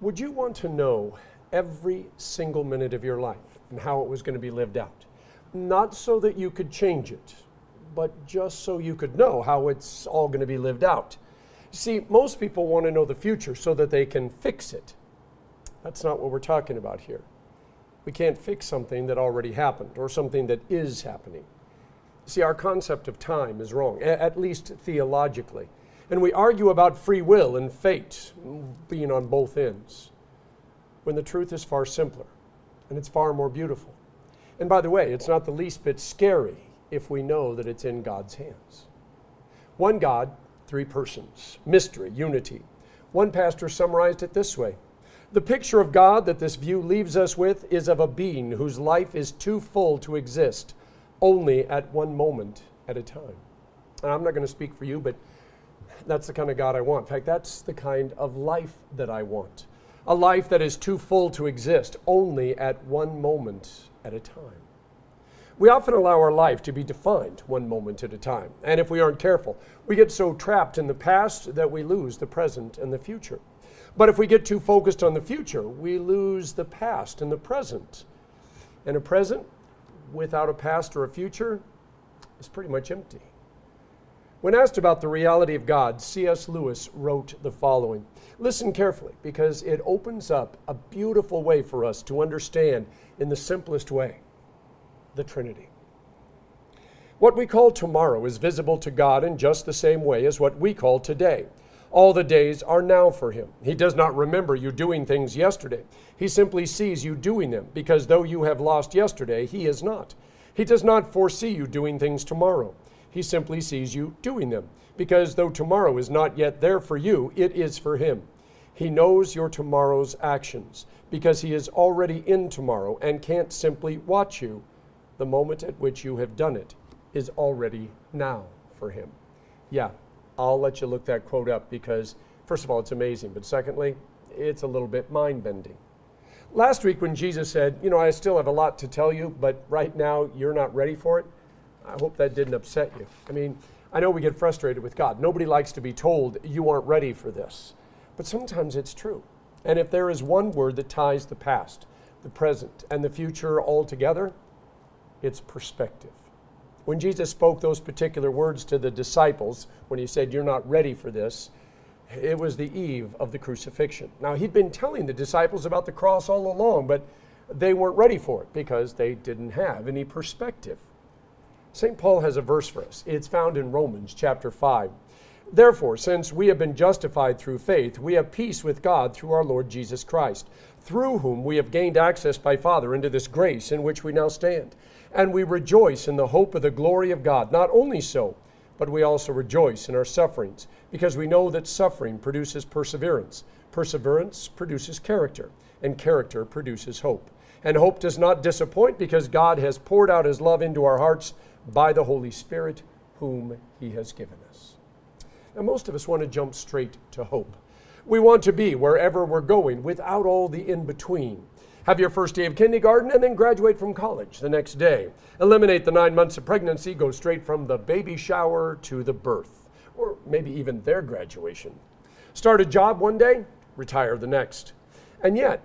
Would you want to know every single minute of your life and how it was going to be lived out? Not so that you could change it, but just so you could know how it's all going to be lived out. See, most people want to know the future so that they can fix it. That's not what we're talking about here. We can't fix something that already happened or something that is happening. See, our concept of time is wrong, at least theologically. And we argue about free will and fate being on both ends, when the truth is far simpler and it's far more beautiful. And by the way, it's not the least bit scary if we know that it's in God's hands. One God, three persons, mystery, unity. One pastor summarized it this way The picture of God that this view leaves us with is of a being whose life is too full to exist only at one moment at a time. And I'm not going to speak for you, but that's the kind of God I want. In fact, that's the kind of life that I want. A life that is too full to exist only at one moment at a time. We often allow our life to be defined one moment at a time. And if we aren't careful, we get so trapped in the past that we lose the present and the future. But if we get too focused on the future, we lose the past and the present. And a present without a past or a future is pretty much empty. When asked about the reality of God, C.S. Lewis wrote the following Listen carefully because it opens up a beautiful way for us to understand in the simplest way the Trinity. What we call tomorrow is visible to God in just the same way as what we call today. All the days are now for him. He does not remember you doing things yesterday. He simply sees you doing them, because though you have lost yesterday, he is not. He does not foresee you doing things tomorrow. He simply sees you doing them, because though tomorrow is not yet there for you, it is for him. He knows your tomorrow's actions, because he is already in tomorrow and can't simply watch you the moment at which you have done it is already now for him. Yeah, I'll let you look that quote up because, first of all, it's amazing, but secondly, it's a little bit mind bending. Last week, when Jesus said, You know, I still have a lot to tell you, but right now you're not ready for it, I hope that didn't upset you. I mean, I know we get frustrated with God. Nobody likes to be told, You aren't ready for this. But sometimes it's true. And if there is one word that ties the past, the present, and the future all together, it's perspective. When Jesus spoke those particular words to the disciples, when he said, You're not ready for this, it was the eve of the crucifixion. Now, he'd been telling the disciples about the cross all along, but they weren't ready for it because they didn't have any perspective. St. Paul has a verse for us. It's found in Romans chapter 5. Therefore, since we have been justified through faith, we have peace with God through our Lord Jesus Christ, through whom we have gained access by Father into this grace in which we now stand and we rejoice in the hope of the glory of God. Not only so, but we also rejoice in our sufferings, because we know that suffering produces perseverance. Perseverance produces character, and character produces hope. And hope does not disappoint because God has poured out his love into our hearts by the Holy Spirit, whom he has given us. Now, most of us want to jump straight to hope. We want to be wherever we're going without all the in between have your first day of kindergarten, and then graduate from college the next day. Eliminate the nine months of pregnancy, go straight from the baby shower to the birth, or maybe even their graduation. Start a job one day, retire the next. And yet,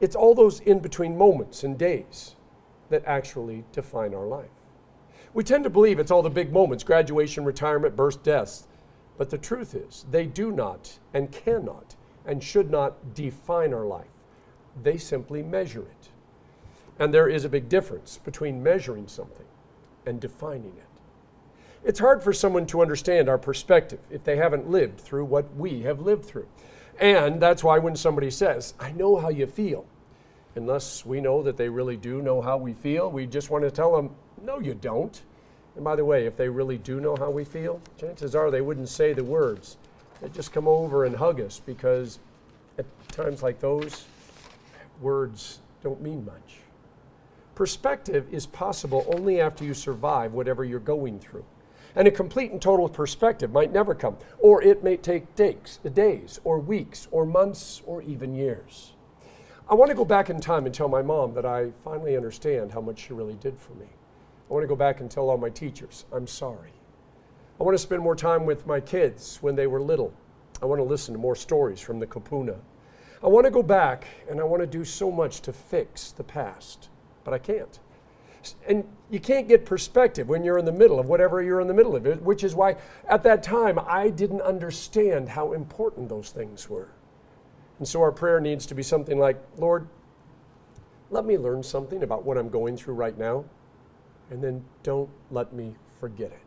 it's all those in between moments and days that actually define our life. We tend to believe it's all the big moments graduation, retirement, birth, death. But the truth is, they do not and cannot and should not define our life they simply measure it. And there is a big difference between measuring something and defining it. It's hard for someone to understand our perspective if they haven't lived through what we have lived through. And that's why when somebody says, I know how you feel, unless we know that they really do know how we feel, we just want to tell them, no, you don't. And by the way, if they really do know how we feel, chances are they wouldn't say the words. They'd just come over and hug us because at times like those, words don't mean much. Perspective is possible only after you survive whatever you're going through. And a complete and total perspective might never come, or it may take days, days, or weeks, or months, or even years. I want to go back in time and tell my mom that I finally understand how much she really did for me. I want to go back and tell all my teachers, I'm sorry. I want to spend more time with my kids when they were little. I want to listen to more stories from the Kupuna. I want to go back and I want to do so much to fix the past, but I can't. And you can't get perspective when you're in the middle of whatever you're in the middle of, it, which is why at that time I didn't understand how important those things were. And so our prayer needs to be something like, Lord, let me learn something about what I'm going through right now, and then don't let me forget it.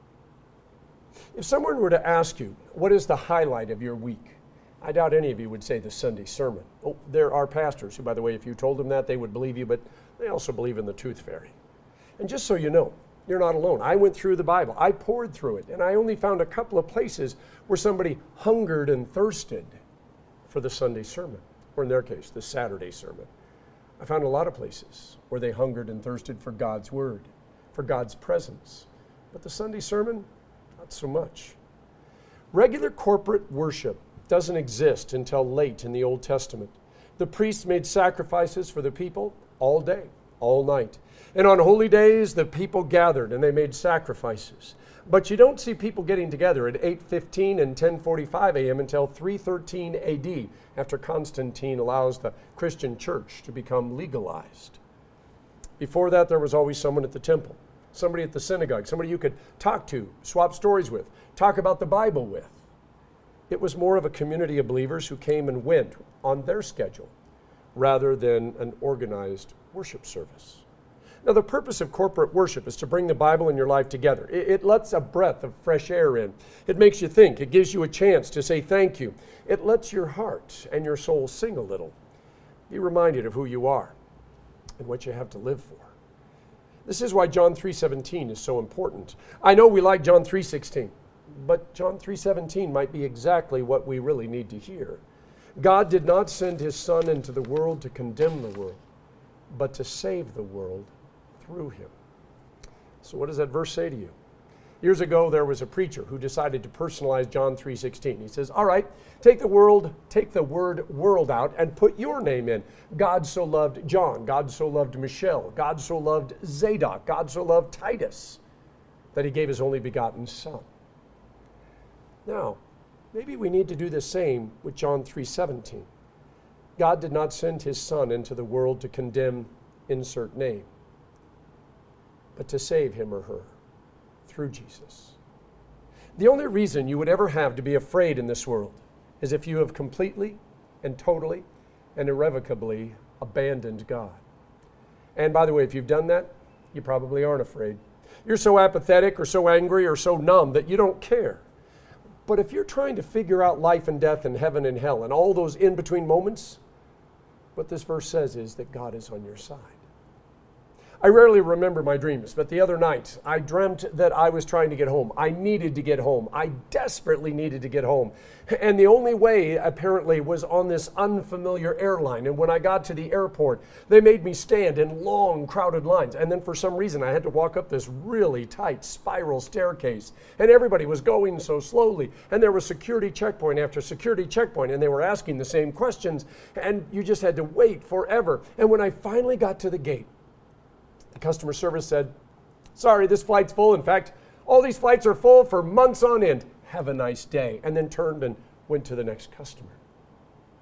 If someone were to ask you, what is the highlight of your week? I doubt any of you would say the Sunday sermon. Oh, there are pastors who, by the way, if you told them that, they would believe you, but they also believe in the tooth fairy. And just so you know, you're not alone. I went through the Bible, I poured through it, and I only found a couple of places where somebody hungered and thirsted for the Sunday sermon, or in their case, the Saturday sermon. I found a lot of places where they hungered and thirsted for God's word, for God's presence. But the Sunday sermon, not so much. Regular corporate worship doesn't exist until late in the Old Testament. The priests made sacrifices for the people all day, all night. And on holy days, the people gathered and they made sacrifices. But you don't see people getting together at 8:15 and 10:45 a.m. until 313 AD, after Constantine allows the Christian church to become legalized. Before that, there was always someone at the temple, somebody at the synagogue, somebody you could talk to, swap stories with, talk about the Bible with. It was more of a community of believers who came and went on their schedule rather than an organized worship service. Now, the purpose of corporate worship is to bring the Bible and your life together. It, it, lets a breath of fresh air in. It makes you think. It gives you a chance to say thank you. It lets your heart and your soul sing a little. Be reminded of who you are and what you have to live for. This is why John 3:17 is so important. I know we like John 3:16, but John 3:17 might be exactly what we really need to hear. God did not send his son into the world to condemn the world, but to save the world through him. So what does that verse say to you? Years ago there was a preacher who decided to personalize John 3:16. He says, "All right, take the world, take the word world out and put your name in. God so loved John, God so loved Michelle, God so loved Zadok, God so loved Titus that he gave his only begotten son." Now, maybe we need to do the same with John 3:17. God did not send his son into the world to condemn insert name but to save him or her through Jesus. The only reason you would ever have to be afraid in this world is if you have completely and totally and irrevocably abandoned God. And by the way, if you've done that, you probably aren't afraid. You're so apathetic or so angry or so numb that you don't care. But if you're trying to figure out life and death and heaven and hell and all those in between moments, what this verse says is that God is on your side. I rarely remember my dreams, but the other night I dreamt that I was trying to get home. I needed to get home. I desperately needed to get home. And the only way, apparently, was on this unfamiliar airline. And when I got to the airport, they made me stand in long, crowded lines. And then for some reason, I had to walk up this really tight spiral staircase. And everybody was going so slowly. And there was security checkpoint after security checkpoint. And they were asking the same questions. And you just had to wait forever. And when I finally got to the gate, the customer service said, Sorry, this flight's full. In fact, all these flights are full for months on end. Have a nice day. And then turned and went to the next customer.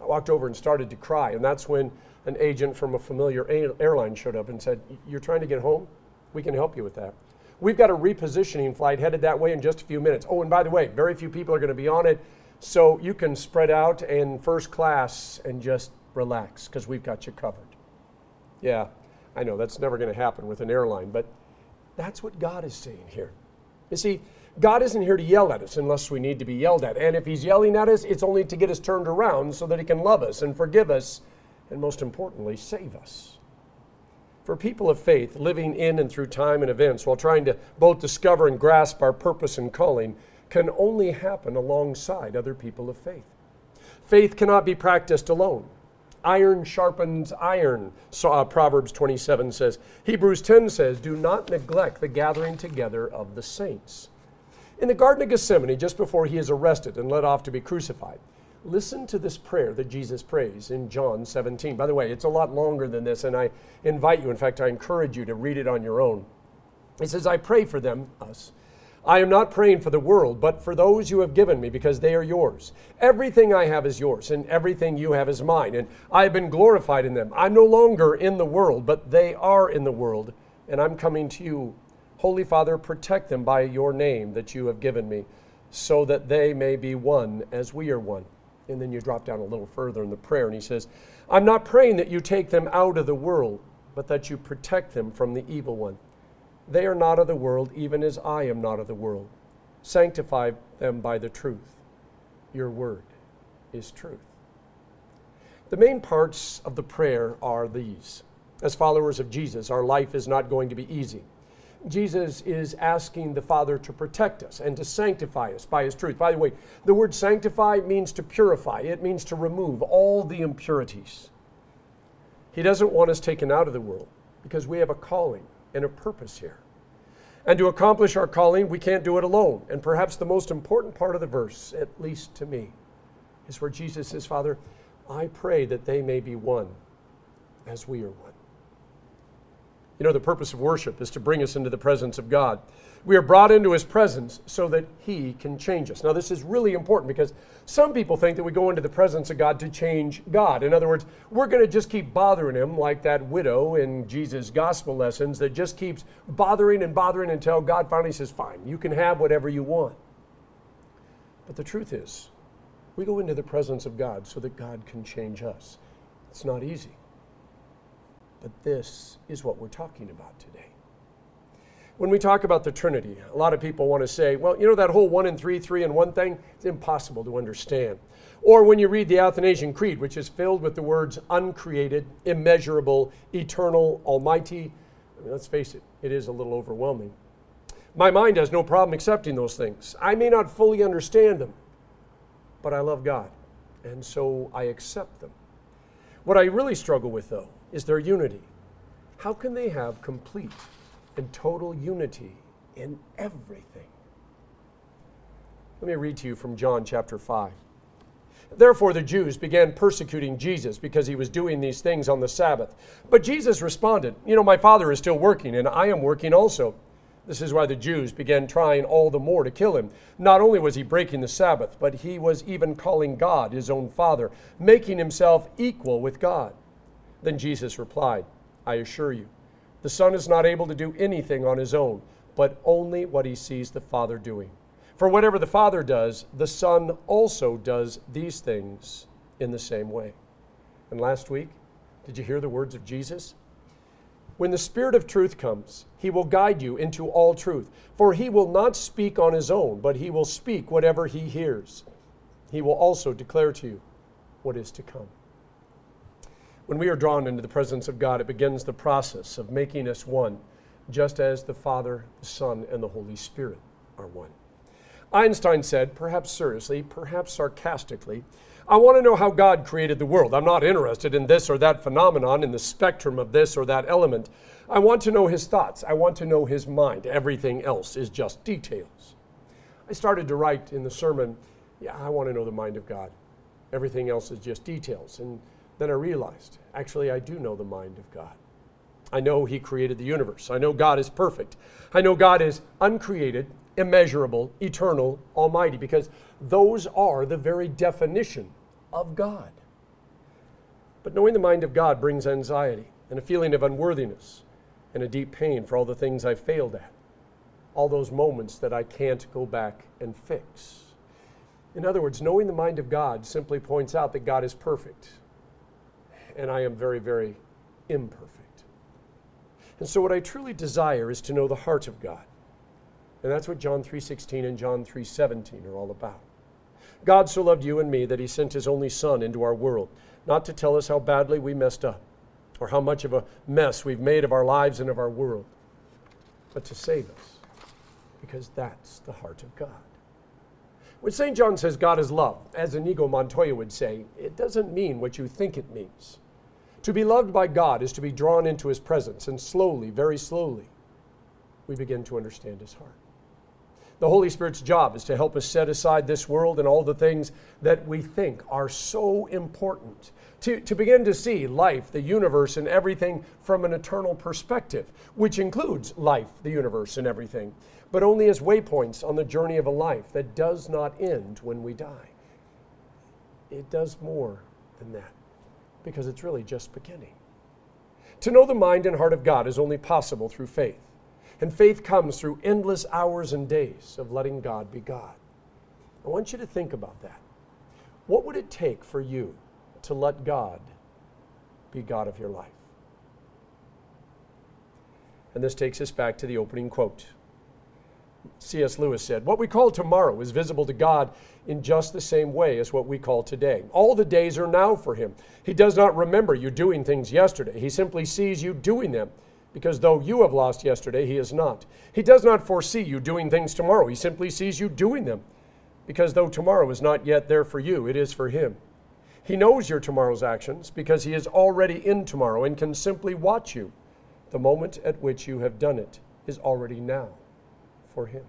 I walked over and started to cry. And that's when an agent from a familiar airline showed up and said, You're trying to get home? We can help you with that. We've got a repositioning flight headed that way in just a few minutes. Oh, and by the way, very few people are going to be on it. So you can spread out in first class and just relax because we've got you covered. Yeah, I know that's never going to happen with an airline, but that's what God is saying here. You see, God isn't here to yell at us unless we need to be yelled at. And if He's yelling at us, it's only to get us turned around so that He can love us and forgive us, and most importantly, save us. For people of faith, living in and through time and events while trying to both discover and grasp our purpose and calling can only happen alongside other people of faith. Faith cannot be practiced alone iron sharpens iron, so, uh, Proverbs 27 says. Hebrews 10 says, Do not neglect the gathering together of the saints. In the Garden of Gethsemane, just before he is arrested and led off to be crucified, listen to this prayer that Jesus prays in John 17. By the way, it's a lot longer than this, and I invite you, in fact, I encourage you to read it on your own. He says, I pray for them, us. I am not praying for the world, but for those you have given me, because they are yours. Everything I have is yours, and everything you have is mine, and I have been glorified in them. I'm no longer in the world, but they are in the world, and I'm coming to you. Holy Father, protect them by your name that you have given me, so that they may be one as we are one. And then you drop down a little further in the prayer, and he says, I'm not praying that you take them out of the world, but that you protect them from the evil one. They are not of the world, even as I am not of the world. Sanctify them by the truth. Your word is truth. The main parts of the prayer are these. As followers of Jesus, our life is not going to be easy. Jesus is asking the Father to protect us and to sanctify us by His truth. By the way, the word sanctify means to purify, it means to remove all the impurities. He doesn't want us taken out of the world because we have a calling and a purpose here. And to accomplish our calling, we can't do it alone. And perhaps the most important part of the verse, at least to me, is where Jesus says, Father, I pray that they may be one as we are one. You know, the purpose of worship is to bring us into the presence of God. We are brought into his presence so that he can change us. Now, this is really important because some people think that we go into the presence of God to change God. In other words, we're going to just keep bothering him like that widow in Jesus' gospel lessons that just keeps bothering and bothering until God finally says, Fine, you can have whatever you want. But the truth is, we go into the presence of God so that God can change us. It's not easy. But this is what we're talking about today. When we talk about the Trinity, a lot of people want to say, well, you know, that whole one and three, three and one thing, it's impossible to understand. Or when you read the Athanasian Creed, which is filled with the words uncreated, immeasurable, eternal, almighty, I mean, let's face it, it is a little overwhelming. My mind has no problem accepting those things. I may not fully understand them, but I love God, and so I accept them. What I really struggle with, though, is their unity. How can they have complete and total unity in everything? Let me read to you from John chapter 5. Therefore, the Jews began persecuting Jesus because he was doing these things on the Sabbath. But Jesus responded, You know, my Father is still working, and I am working also. This is why the Jews began trying all the more to kill him. Not only was he breaking the Sabbath, but he was even calling God his own Father, making himself equal with God. Then Jesus replied, I assure you, the Son is not able to do anything on his own, but only what he sees the Father doing. For whatever the Father does, the Son also does these things in the same way. And last week, did you hear the words of Jesus? When the Spirit of truth comes, he will guide you into all truth. For he will not speak on his own, but he will speak whatever he hears. He will also declare to you what is to come. When we are drawn into the presence of God, it begins the process of making us one, just as the Father, the Son, and the Holy Spirit are one. Einstein said, perhaps seriously, perhaps sarcastically, I want to know how God created the world. I'm not interested in this or that phenomenon, in the spectrum of this or that element. I want to know his thoughts. I want to know his mind. Everything else is just details. I started to write in the sermon, yeah, I want to know the mind of God. Everything else is just details. And then I realized actually, I do know the mind of God. I know He created the universe. I know God is perfect. I know God is uncreated, immeasurable, eternal, almighty, because those are the very definition of God. But knowing the mind of God brings anxiety and a feeling of unworthiness and a deep pain for all the things I failed at, all those moments that I can't go back and fix. In other words, knowing the mind of God simply points out that God is perfect and I am very, very imperfect. And so what I truly desire is to know the heart of God. And that's what John 3:16 and John 3:17 are all about. God so loved you and me that he sent his only son into our world, not to tell us how badly we messed up or how much of a mess we've made of our lives and of our world, but to save us because that's the heart of God. When St. John says God is love, as Inigo Montoya would say, it doesn't mean what you think it means. To be loved by God is to be drawn into his presence, and slowly, very slowly, we begin to understand his heart. The Holy Spirit's job is to help us set aside this world and all the things that we think are so important, to, to begin to see life, the universe, and everything from an eternal perspective, which includes life, the universe, and everything. but only as waypoints on the journey of a life that does not end when we die. It does more than that because it's really just beginning. To know the mind and heart of God is only possible through faith. And faith comes through endless hours and days of letting God be God. I want you to think about that. What would it take for you to let God be God of your life? And this takes us back to the opening quote. C.S. Lewis said, What we call tomorrow is visible to God in just the same way as what we call today. All the days are now for Him. He does not remember you doing things yesterday, He simply sees you doing them because though you have lost yesterday, he is not. He does not foresee you doing things tomorrow. He simply sees you doing them because though tomorrow is not yet there for you, it is for him. He knows your tomorrow's actions because he is already in tomorrow and can simply watch you. The moment at which you have done it is already now for him.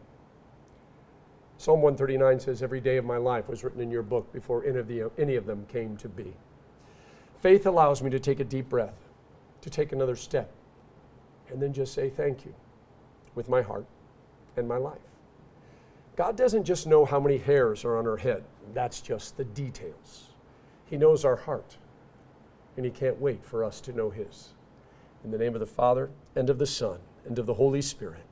Psalm 139 says, Every day of my life was written in your book before any of, the, any of them came to be. Faith allows me to take a deep breath, to take another step, and then just say thank you with my heart and my life. God doesn't just know how many hairs are on our head, that's just the details. He knows our heart, and He can't wait for us to know His. In the name of the Father, and of the Son, and of the Holy Spirit.